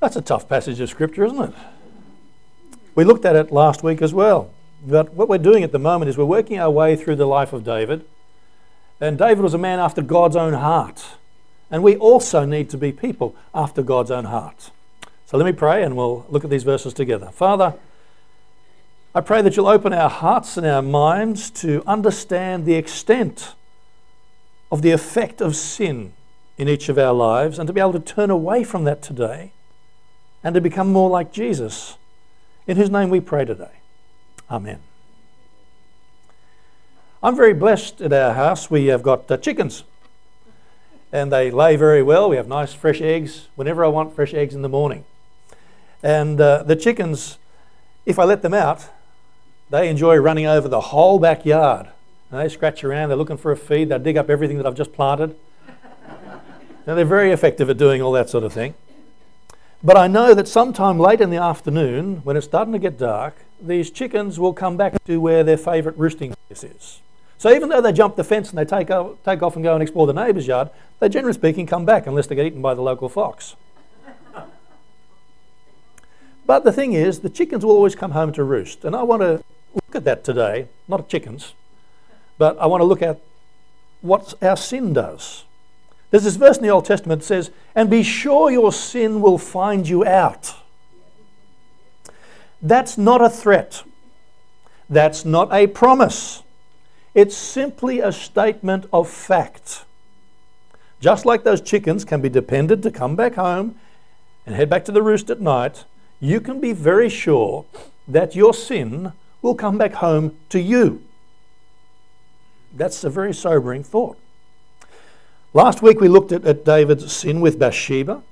That's a tough passage of Scripture, isn't it? We looked at it last week as well. But what we're doing at the moment is we're working our way through the life of David. And David was a man after God's own heart. And we also need to be people after God's own heart. So let me pray and we'll look at these verses together. Father, I pray that you'll open our hearts and our minds to understand the extent of the effect of sin in each of our lives and to be able to turn away from that today and to become more like Jesus, in his name we pray today. Amen. I'm very blessed at our house. We have got uh, chickens and they lay very well. We have nice fresh eggs whenever I want fresh eggs in the morning. And uh, the chickens, if I let them out, they enjoy running over the whole backyard. And they scratch around, they're looking for a feed, they dig up everything that I've just planted. now, they're very effective at doing all that sort of thing. But I know that sometime late in the afternoon, when it's starting to get dark, these chickens will come back to where their favourite roosting place is. So even though they jump the fence and they take, out, take off and go and explore the neighbour's yard, they generally speaking come back unless they get eaten by the local fox. but the thing is, the chickens will always come home to roost. And I want to look at that today, not at chickens, but I want to look at what our sin does. There's this verse in the Old Testament that says, And be sure your sin will find you out. That's not a threat. That's not a promise. It's simply a statement of fact. Just like those chickens can be depended to come back home and head back to the roost at night, you can be very sure that your sin will come back home to you. That's a very sobering thought. Last week we looked at, at David's sin with Bathsheba.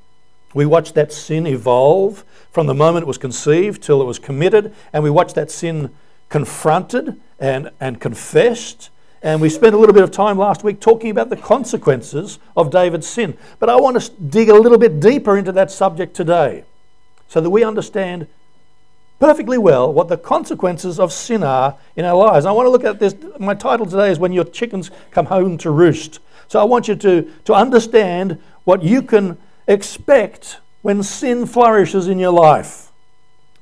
We watched that sin evolve from the moment it was conceived till it was committed, and we watched that sin confronted and, and confessed. And we spent a little bit of time last week talking about the consequences of David's sin. But I want to dig a little bit deeper into that subject today so that we understand perfectly well what the consequences of sin are in our lives. I want to look at this. My title today is When Your Chickens Come Home to Roost. So I want you to, to understand what you can expect when sin flourishes in your life.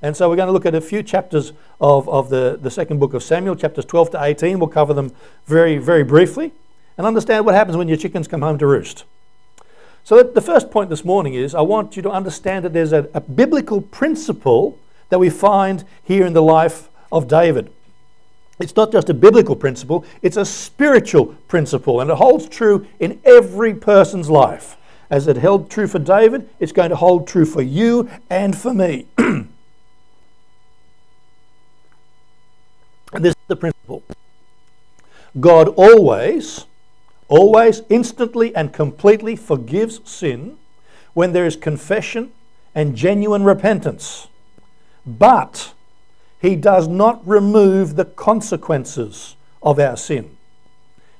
And so we're going to look at a few chapters of, of the, the second book of Samuel, chapters 12 to 18. We'll cover them very, very briefly and understand what happens when your chickens come home to roost. So, the first point this morning is I want you to understand that there's a, a biblical principle that we find here in the life of David. It's not just a biblical principle, it's a spiritual principle, and it holds true in every person's life. As it held true for David, it's going to hold true for you and for me. And this is the principle God always, always, instantly, and completely forgives sin when there is confession and genuine repentance. But he does not remove the consequences of our sin.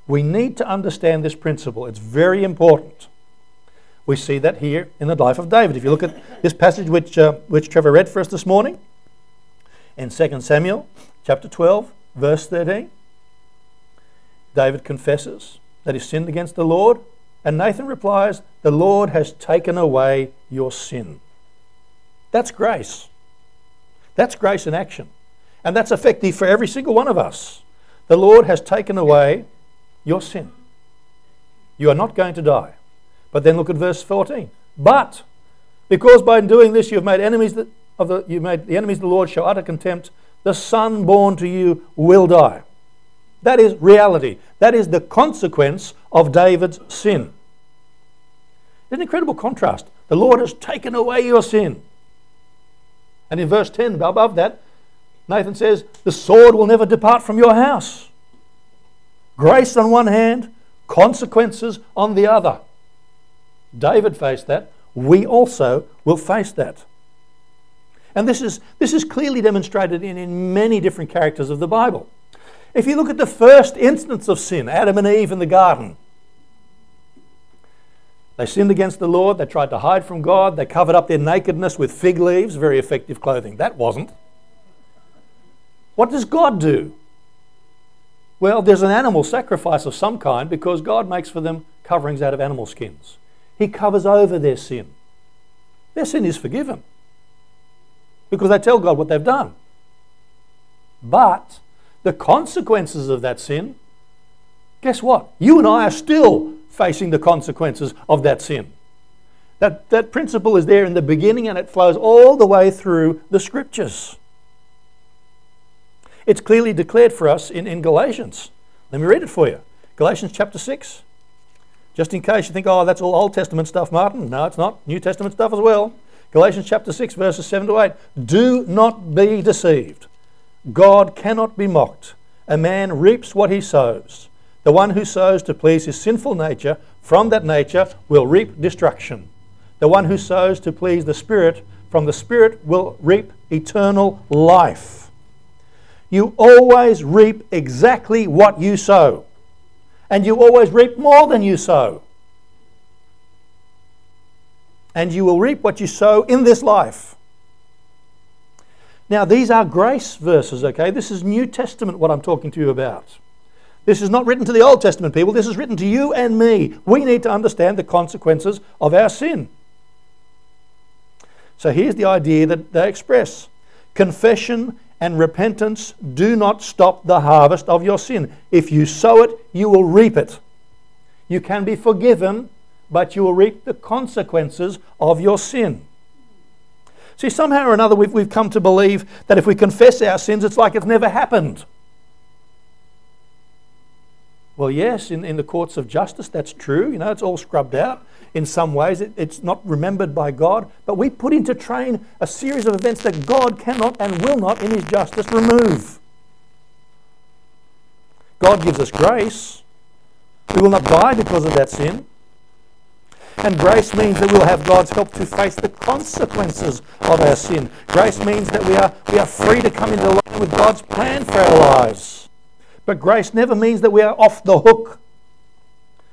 We need to understand this principle. It's very important. We see that here in the life of David. If you look at this passage which, uh, which Trevor read for us this morning in 2 Samuel chapter 12, verse 13. David confesses that he sinned against the Lord, and Nathan replies, The Lord has taken away your sin. That's grace. That's grace in action. And that's effective for every single one of us. The Lord has taken away your sin. You are not going to die. But then look at verse 14. But because by doing this you have made enemies of the you made the enemies of the Lord show utter contempt the son born to you will die. That is reality. That is the consequence of David's sin. An incredible contrast. The Lord has taken away your sin. And in verse 10, above that, Nathan says, The sword will never depart from your house. Grace on one hand, consequences on the other. David faced that. We also will face that. And this is, this is clearly demonstrated in, in many different characters of the Bible. If you look at the first instance of sin, Adam and Eve in the garden, they sinned against the Lord, they tried to hide from God, they covered up their nakedness with fig leaves, very effective clothing. That wasn't. What does God do? Well, there's an animal sacrifice of some kind because God makes for them coverings out of animal skins. He covers over their sin. their sin is forgiven because they tell God what they've done. But the consequences of that sin, guess what? You and I are still facing the consequences of that sin. That, that principle is there in the beginning and it flows all the way through the scriptures. It's clearly declared for us in, in Galatians. Let me read it for you. Galatians chapter 6. Just in case you think, oh, that's all Old Testament stuff, Martin. No, it's not. New Testament stuff as well. Galatians chapter 6, verses 7 to 8. Do not be deceived. God cannot be mocked. A man reaps what he sows. The one who sows to please his sinful nature from that nature will reap destruction. The one who sows to please the Spirit from the Spirit will reap eternal life. You always reap exactly what you sow, and you always reap more than you sow. And you will reap what you sow in this life. Now, these are grace verses, okay? This is New Testament what I'm talking to you about. This is not written to the Old Testament people, this is written to you and me. We need to understand the consequences of our sin. So here's the idea that they express confession and repentance do not stop the harvest of your sin. If you sow it, you will reap it. You can be forgiven, but you will reap the consequences of your sin. See, somehow or another, we've, we've come to believe that if we confess our sins, it's like it's never happened. Well, yes, in, in the courts of justice, that's true. You know, it's all scrubbed out in some ways. It, it's not remembered by God. But we put into train a series of events that God cannot and will not, in His justice, remove. God gives us grace. We will not die because of that sin. And grace means that we'll have God's help to face the consequences of our sin. Grace means that we are, we are free to come into line with God's plan for our lives. But grace never means that we are off the hook.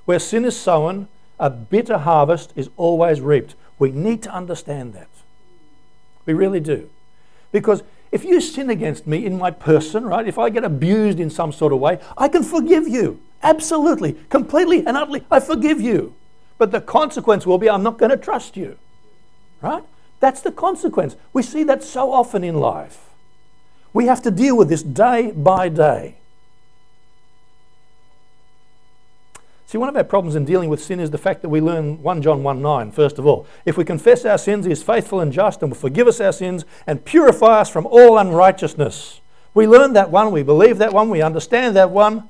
Where sin is sown, a bitter harvest is always reaped. We need to understand that. We really do. Because if you sin against me in my person, right, if I get abused in some sort of way, I can forgive you. Absolutely, completely and utterly, I forgive you. But the consequence will be I'm not going to trust you. Right? That's the consequence. We see that so often in life. We have to deal with this day by day. See, one of our problems in dealing with sin is the fact that we learn 1 John 1 9, first of all. If we confess our sins, he is faithful and just and will forgive us our sins and purify us from all unrighteousness. We learn that one, we believe that one, we understand that one.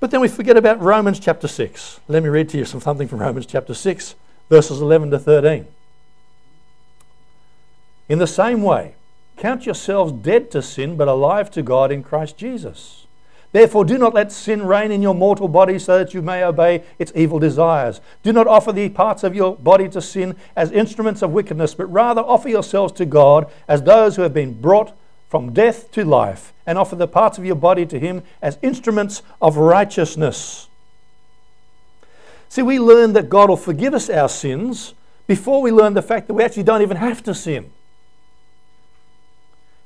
But then we forget about Romans chapter 6. Let me read to you something from Romans chapter 6, verses 11 to 13. In the same way, count yourselves dead to sin, but alive to God in Christ Jesus. Therefore, do not let sin reign in your mortal body so that you may obey its evil desires. Do not offer the parts of your body to sin as instruments of wickedness, but rather offer yourselves to God as those who have been brought from death to life, and offer the parts of your body to Him as instruments of righteousness. See, we learn that God will forgive us our sins before we learn the fact that we actually don't even have to sin.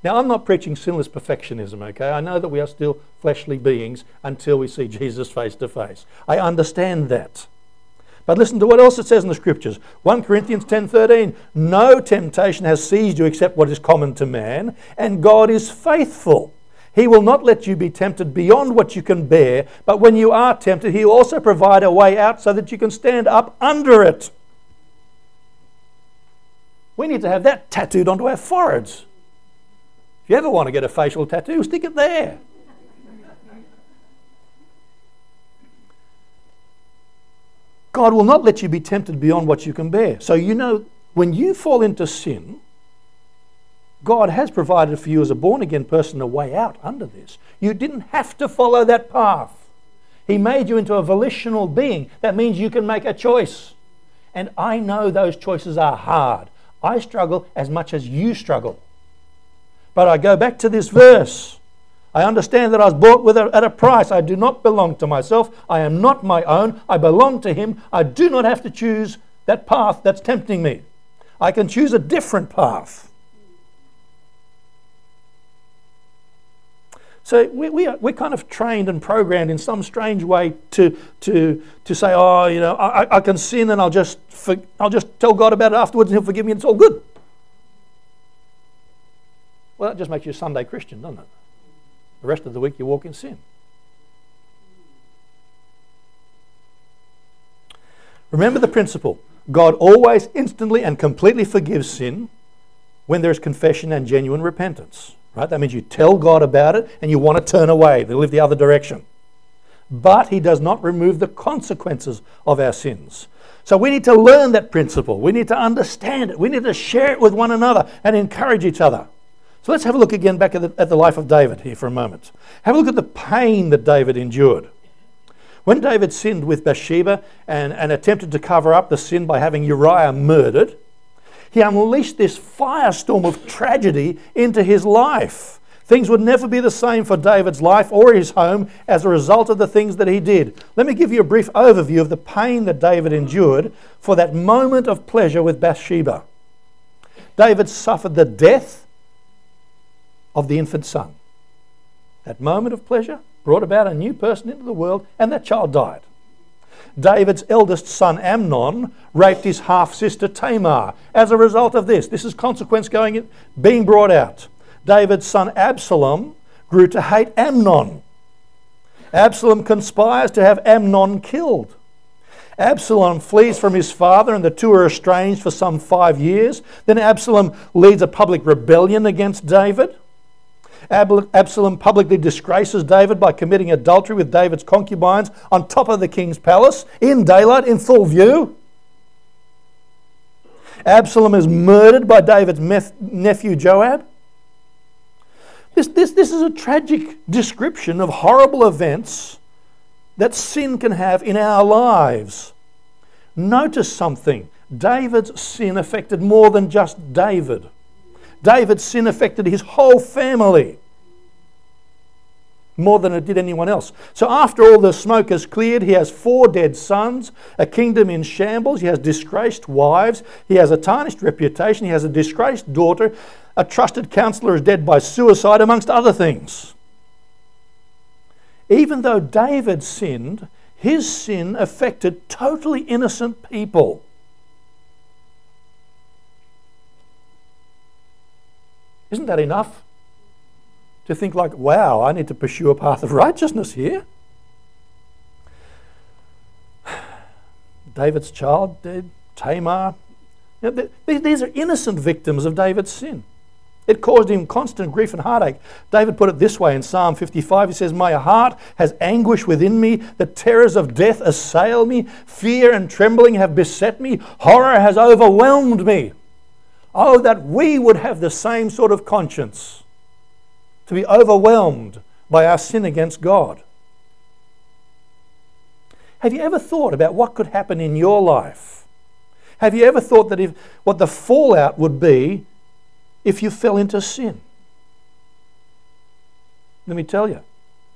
Now, I'm not preaching sinless perfectionism, okay? I know that we are still fleshly beings until we see Jesus face to face. I understand that. But listen to what else it says in the scriptures. 1 Corinthians 10:13, "No temptation has seized you except what is common to man, and God is faithful. He will not let you be tempted beyond what you can bear, but when you are tempted, he will also provide a way out so that you can stand up under it." We need to have that tattooed onto our foreheads. You ever want to get a facial tattoo, stick it there. God will not let you be tempted beyond what you can bear. So, you know, when you fall into sin, God has provided for you as a born again person a way out under this. You didn't have to follow that path. He made you into a volitional being. That means you can make a choice. And I know those choices are hard. I struggle as much as you struggle. But I go back to this verse. I understand that I was bought with a, at a price. I do not belong to myself. I am not my own. I belong to Him. I do not have to choose that path that's tempting me. I can choose a different path. So we, we are, we're kind of trained and programmed in some strange way to, to, to say, oh, you know, I, I can sin and I'll just, I'll just tell God about it afterwards and He'll forgive me and it's all good. Well, that just makes you a Sunday Christian, doesn't it? The rest of the week you walk in sin. Remember the principle God always instantly and completely forgives sin when there is confession and genuine repentance. Right? That means you tell God about it and you want to turn away, to live the other direction. But He does not remove the consequences of our sins. So we need to learn that principle. We need to understand it. We need to share it with one another and encourage each other. So let's have a look again back at the, at the life of David here for a moment. Have a look at the pain that David endured. When David sinned with Bathsheba and, and attempted to cover up the sin by having Uriah murdered, he unleashed this firestorm of tragedy into his life. Things would never be the same for David's life or his home as a result of the things that he did. Let me give you a brief overview of the pain that David endured for that moment of pleasure with Bathsheba. David suffered the death of the infant son. That moment of pleasure brought about a new person into the world, and that child died. David's eldest son Amnon raped his half sister Tamar. As a result of this, this is consequence going in, being brought out. David's son Absalom grew to hate Amnon. Absalom conspires to have Amnon killed. Absalom flees from his father, and the two are estranged for some five years. Then Absalom leads a public rebellion against David. Absalom publicly disgraces David by committing adultery with David's concubines on top of the king's palace in daylight, in full view. Absalom is murdered by David's nephew Joab. This, this, this is a tragic description of horrible events that sin can have in our lives. Notice something David's sin affected more than just David. David's sin affected his whole family more than it did anyone else. So, after all the smoke is cleared, he has four dead sons, a kingdom in shambles, he has disgraced wives, he has a tarnished reputation, he has a disgraced daughter, a trusted counselor is dead by suicide, amongst other things. Even though David sinned, his sin affected totally innocent people. Isn't that enough? To think, like, wow, I need to pursue a path of righteousness here. David's child dead, Tamar. These are innocent victims of David's sin. It caused him constant grief and heartache. David put it this way in Psalm 55 He says, My heart has anguish within me. The terrors of death assail me. Fear and trembling have beset me. Horror has overwhelmed me. Oh, that we would have the same sort of conscience to be overwhelmed by our sin against God. Have you ever thought about what could happen in your life? Have you ever thought that if what the fallout would be if you fell into sin? Let me tell you,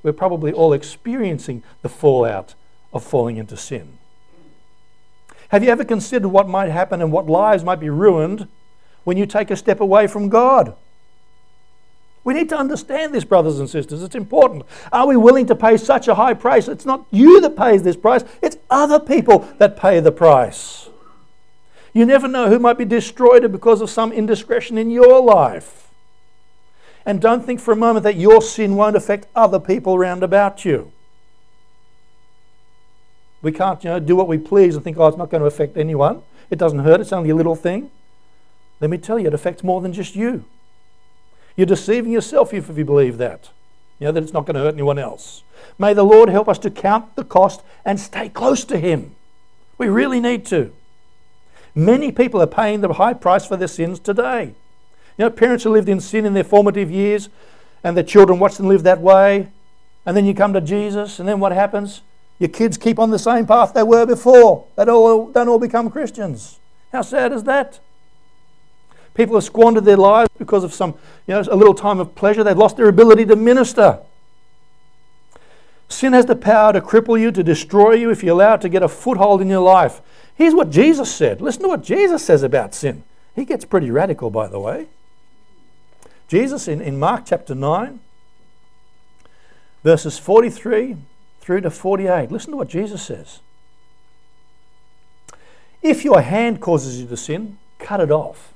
we're probably all experiencing the fallout of falling into sin. Have you ever considered what might happen and what lives might be ruined when you take a step away from God. We need to understand this, brothers and sisters. It's important. Are we willing to pay such a high price? It's not you that pays this price, it's other people that pay the price. You never know who might be destroyed because of some indiscretion in your life. And don't think for a moment that your sin won't affect other people round about you. We can't you know, do what we please and think, oh, it's not going to affect anyone. It doesn't hurt, it's only a little thing. Let me tell you, it affects more than just you. You're deceiving yourself if you believe that. You know, that it's not going to hurt anyone else. May the Lord help us to count the cost and stay close to Him. We really need to. Many people are paying the high price for their sins today. You know, parents who lived in sin in their formative years and their children watch them live that way, and then you come to Jesus, and then what happens? Your kids keep on the same path they were before. They don't all become Christians. How sad is that? People have squandered their lives because of some, you know, a little time of pleasure. They've lost their ability to minister. Sin has the power to cripple you, to destroy you if you allow it to get a foothold in your life. Here's what Jesus said. Listen to what Jesus says about sin. He gets pretty radical, by the way. Jesus, in, in Mark chapter 9, verses 43 through to 48. Listen to what Jesus says. If your hand causes you to sin, cut it off.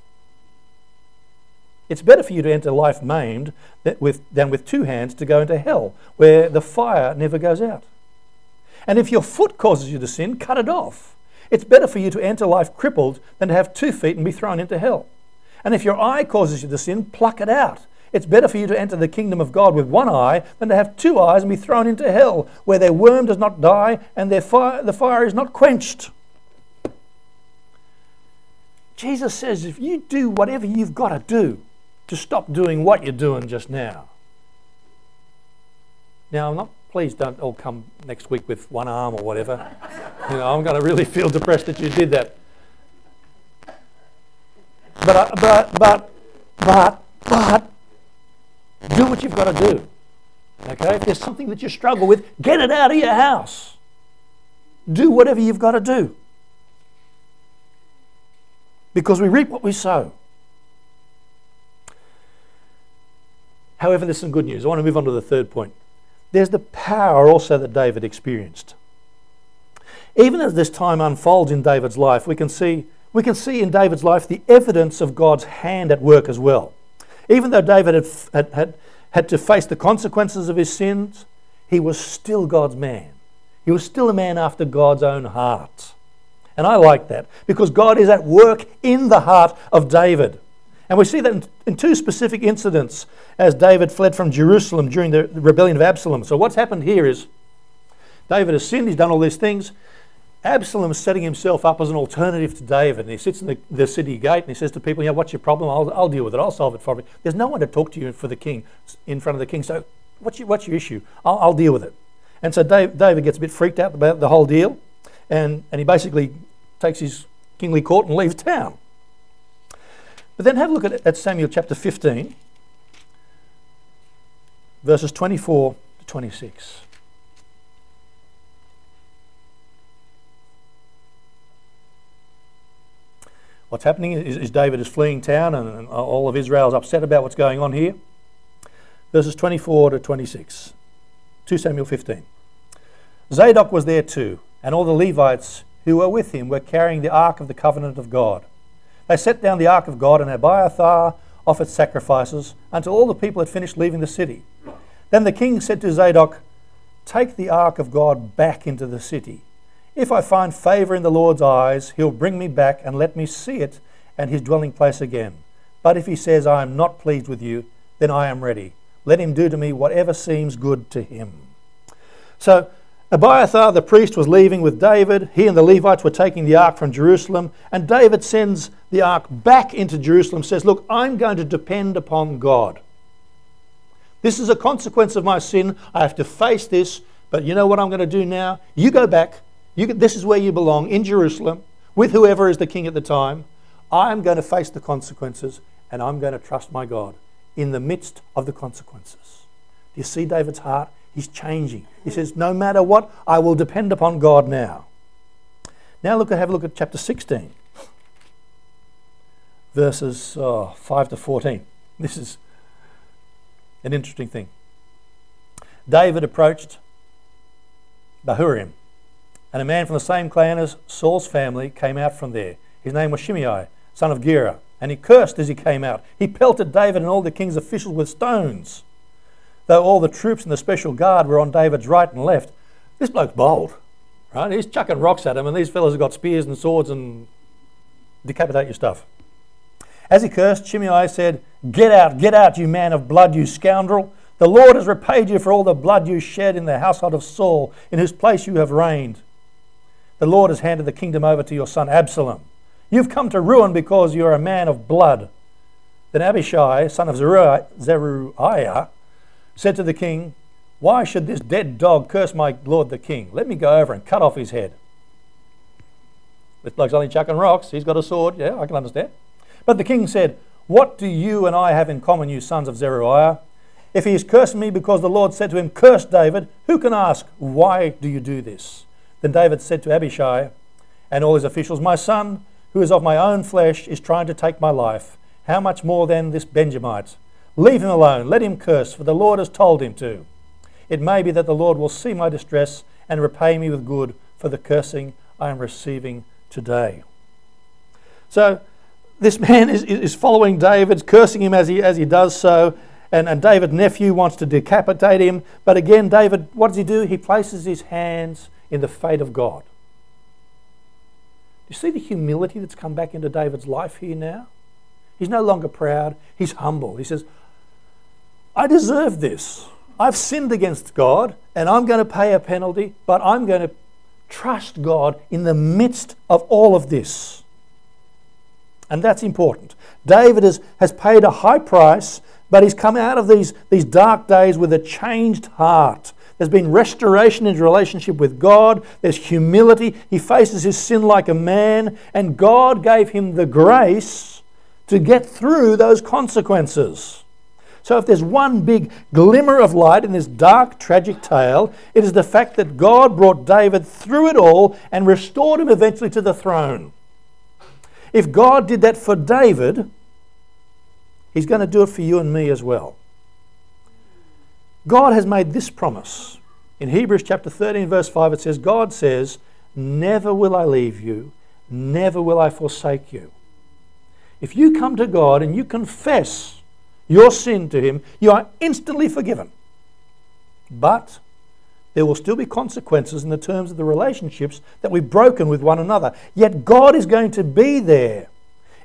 It's better for you to enter life maimed than with, two hands to go into hell, where the fire never goes out. And if your foot causes you to sin, cut it off. It's better for you to enter life crippled than to have two feet and be thrown into hell. And if your eye causes you to sin, pluck it out. It's better for you to enter the kingdom of God with one eye than to have two eyes and be thrown into hell, where their worm does not die and their fire, the fire is not quenched. Jesus says if you do whatever you've got to do to stop doing what you're doing just now. Now, I'm not, please don't all come next week with one arm or whatever. you know, I'm going to really feel depressed that you did that. But, uh, but, but, but, but, do what you've got to do. Okay? If there's something that you struggle with, get it out of your house. Do whatever you've got to do. Because we reap what we sow. However, there's some good news. I want to move on to the third point. There's the power also that David experienced. Even as this time unfolds in David's life, we can see, we can see in David's life the evidence of God's hand at work as well. Even though David had, had, had, had to face the consequences of his sins, he was still God's man. He was still a man after God's own heart. And I like that because God is at work in the heart of David. And we see that in, in, two specific incidents as David fled from Jerusalem during the rebellion of Absalom. So, what's happened here is David has sinned, he's done all these things. Absalom is setting himself up as an alternative to David. And he sits in the, the city gate and he says to people, Yeah, what's your problem? I'll, I'll deal with it. I'll solve it for you. There's no one to talk to you for the king, in front of the king. So, what's your, what's your issue? I'll, I'll deal with it. And so Dave, David gets a bit freaked out about the whole deal. And, and he basically takes his kingly court and leaves town. But then have a look at, at Samuel chapter 15, verses 24 to 26. What's happening is, is David is fleeing town and, and all of Israel is upset about what's going on here. Verses 24 to 26. 2 Samuel 15. Zadok was there too, and all the Levites who were with him were carrying the ark of the covenant of God. They set down the ark of God, and Abiathar offered sacrifices until all the people had finished leaving the city. Then the king said to Zadok, Take the ark of God back into the city. If I find favor in the Lord's eyes, he'll bring me back and let me see it and his dwelling place again. But if he says, I am not pleased with you, then I am ready. Let him do to me whatever seems good to him. So Abiathar the priest was leaving with David. He and the Levites were taking the ark from Jerusalem. And David sends the ark back into Jerusalem, says, Look, I'm going to depend upon God. This is a consequence of my sin. I have to face this. But you know what I'm going to do now? You go back, you, this is where you belong, in Jerusalem, with whoever is the king at the time. I'm going to face the consequences and I'm going to trust my God in the midst of the consequences. Do you see David's heart? He's changing. He says, No matter what, I will depend upon God now. Now look, have a look at chapter 16, verses oh, 5 to 14. This is an interesting thing. David approached Bahurim, and a man from the same clan as Saul's family came out from there. His name was Shimei, son of Gera, and he cursed as he came out. He pelted David and all the king's officials with stones. Though all the troops and the special guard were on David's right and left, this bloke's bold, right? He's chucking rocks at him, and these fellows have got spears and swords and decapitate your stuff. As he cursed, Shimei said, Get out, get out, you man of blood, you scoundrel. The Lord has repaid you for all the blood you shed in the household of Saul, in whose place you have reigned. The Lord has handed the kingdom over to your son Absalom. You've come to ruin because you are a man of blood. Then Abishai, son of Zeruiah, said to the king, Why should this dead dog curse my lord the king? Let me go over and cut off his head. This bloke's only chucking rocks. He's got a sword. Yeah, I can understand. But the king said, What do you and I have in common, you sons of Zeruiah? If he is cursing me because the Lord said to him, Curse David, who can ask, Why do you do this? Then David said to Abishai and all his officials, My son, who is of my own flesh, is trying to take my life. How much more then this Benjamite? Leave him alone, let him curse, for the Lord has told him to. It may be that the Lord will see my distress and repay me with good for the cursing I am receiving today. So this man is, is following David, cursing him as he, as he does so. And, and David's nephew wants to decapitate him. But again, David, what does he do? He places his hands in the fate of God. You see the humility that's come back into David's life here now? He's no longer proud, he's humble. He says, I deserve this. I've sinned against God and I'm going to pay a penalty, but I'm going to trust God in the midst of all of this. And that's important. David has, has paid a high price, but he's come out of these, these dark days with a changed heart. There's been restoration in his relationship with God. There's humility. He faces his sin like a man, and God gave him the grace to get through those consequences. So, if there's one big glimmer of light in this dark, tragic tale, it is the fact that God brought David through it all and restored him eventually to the throne. If God did that for David, He's going to do it for you and me as well. God has made this promise. In Hebrews chapter 13, verse 5, it says, God says, Never will I leave you, never will I forsake you. If you come to God and you confess your sin to Him, you are instantly forgiven. But there will still be consequences in the terms of the relationships that we've broken with one another. Yet God is going to be there.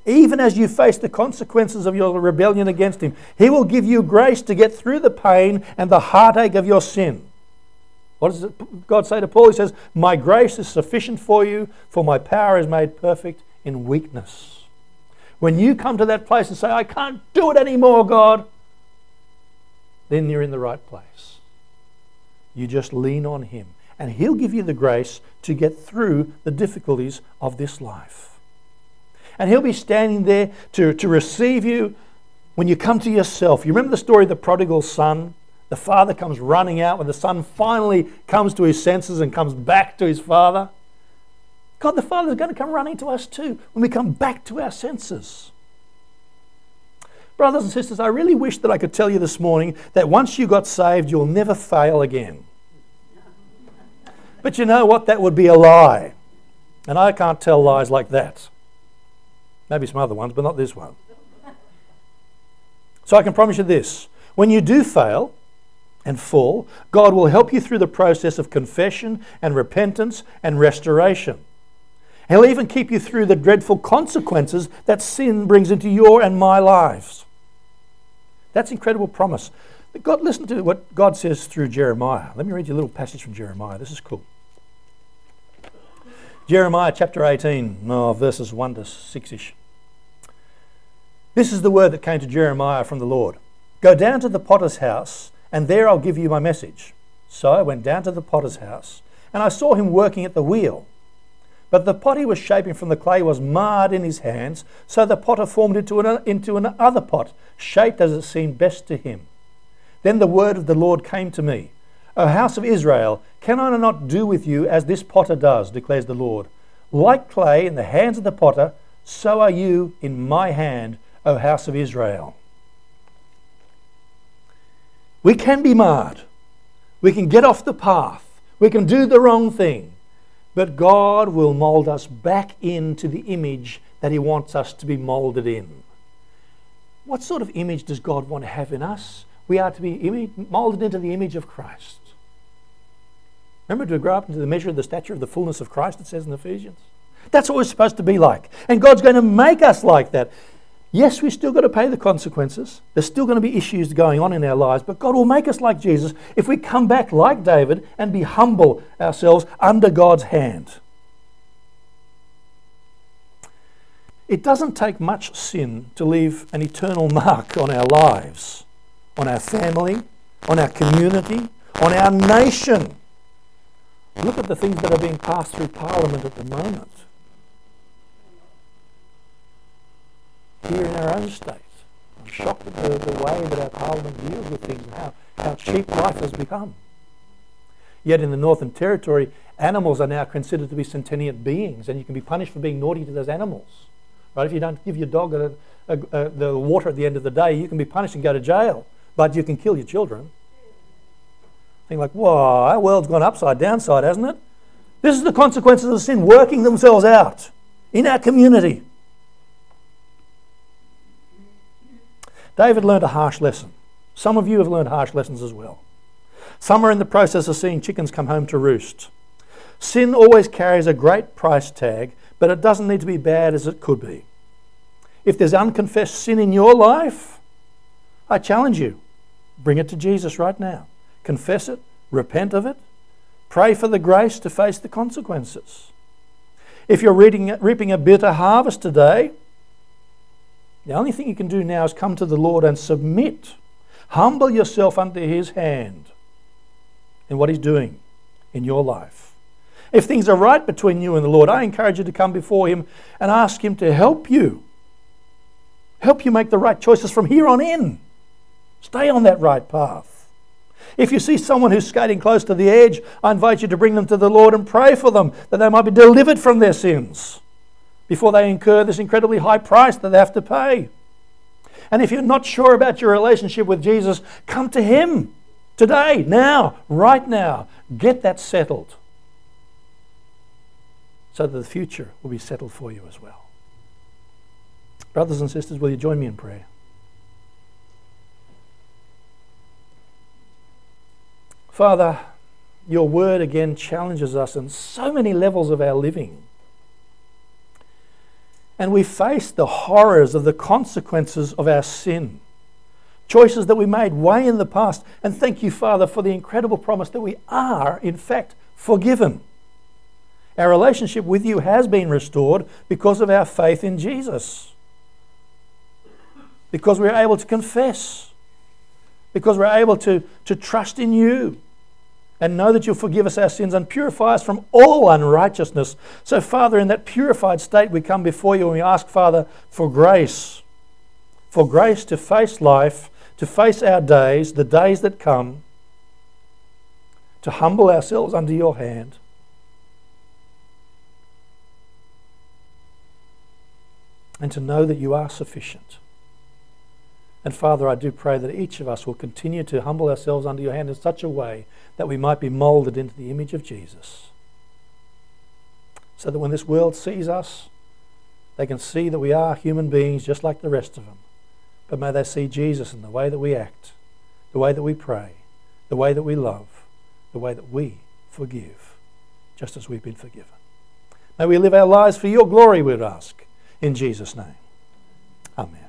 Even as you face the consequences of your rebellion against Him, He will give you grace to get through the pain and the heartache of your sin. What does God say to Paul? He says, My grace is sufficient for you, for my power is made perfect in weakness. When you come to that place and say, I can't do it anymore, God, then you're in the right place. You just lean on Him, and He'll give you the grace to get through the difficulties of this life. And He'll be standing there to, to receive you when you come to yourself. You remember the story of the prodigal son? The father comes running out when the son finally comes to his senses and comes back to his father. God the Father is going to come running to us too when we come back to our senses. Brothers and sisters, I really wish that I could tell you this morning that once you got saved, you'll never fail again. But you know what? That would be a lie. And I can't tell lies like that. Maybe some other ones, but not this one. So I can promise you this when you do fail and fall, God will help you through the process of confession and repentance and restoration. He'll even keep you through the dreadful consequences that sin brings into your and my lives. That's incredible promise. God, listen to what God says through Jeremiah. Let me read you a little passage from Jeremiah. This is cool. Jeremiah chapter 18, oh, verses 1 to 6 ish. This is the word that came to Jeremiah from the Lord Go down to the potter's house, and there I'll give you my message. So I went down to the potter's house, and I saw him working at the wheel. But the pot he was shaping from the clay was marred in his hands, so the potter formed into, an, into another pot, shaped as it seemed best to him. Then the word of the Lord came to me O house of Israel, can I not do with you as this potter does, declares the Lord? Like clay in the hands of the potter, so are you in my hand, O house of Israel. We can be marred. We can get off the path. We can do the wrong thing. But God will mold us back into the image that He wants us to be molded in. What sort of image does God want to have in us? We are to be molded into the image of Christ. Remember to grow up into the measure of the stature of the fullness of Christ, it says in Ephesians? That's what we're supposed to be like. And God's going to make us like that. Yes, we still got to pay the consequences. There's still going to be issues going on in our lives, but God will make us like Jesus if we come back like David and be humble ourselves under God's hand. It doesn't take much sin to leave an eternal mark on our lives, on our family, on our community, on our nation. Look at the things that are being passed through Parliament at the moment. Here in our own state. I'm shocked at the, the way that our parliament deals with things and how, how cheap life has become. Yet in the Northern Territory, animals are now considered to be sentient beings, and you can be punished for being naughty to those animals. Right? If you don't give your dog a, a, a, the water at the end of the day, you can be punished and go to jail, but you can kill your children. Think like, whoa, our world's gone upside downside, hasn't it? This is the consequences of sin working themselves out in our community. David learned a harsh lesson. Some of you have learned harsh lessons as well. Some are in the process of seeing chickens come home to roost. Sin always carries a great price tag, but it doesn't need to be bad as it could be. If there's unconfessed sin in your life, I challenge you bring it to Jesus right now. Confess it, repent of it, pray for the grace to face the consequences. If you're reaping a bitter harvest today, the only thing you can do now is come to the Lord and submit. Humble yourself under His hand in what He's doing in your life. If things are right between you and the Lord, I encourage you to come before Him and ask Him to help you. Help you make the right choices from here on in. Stay on that right path. If you see someone who's skating close to the edge, I invite you to bring them to the Lord and pray for them that they might be delivered from their sins before they incur this incredibly high price that they have to pay. And if you're not sure about your relationship with Jesus, come to Him today, now, right now. Get that settled so that the future will be settled for you as well. Brothers and sisters, will you join me in prayer? Father, your word again challenges us in so many levels of our living. And we face the horrors of the consequences of our sin. Choices that we made way in the past. And thank you, Father, for the incredible promise that we are, in fact, forgiven. Our relationship with you has been restored because of our faith in Jesus. Because we're able to confess. Because we're able to, to trust in you and know that you'll forgive us our sins and purify us from all unrighteousness. So, Father, in that purified state, we come before you and we ask, Father, for grace. For grace to face life, to face our days, the days that come, to humble ourselves under your hand. And to know that you are sufficient. And Father, I do pray that each of us will continue to humble ourselves under your hand in such a way that we might be molded into the image of Jesus. So that when this world sees us, they can see that we are human beings just like the rest of them. But may they see Jesus in the way that we act, the way that we pray, the way that we love, the way that we forgive, just as we've been forgiven. May we live our lives for your glory, we'd ask. In Jesus' name. Amen.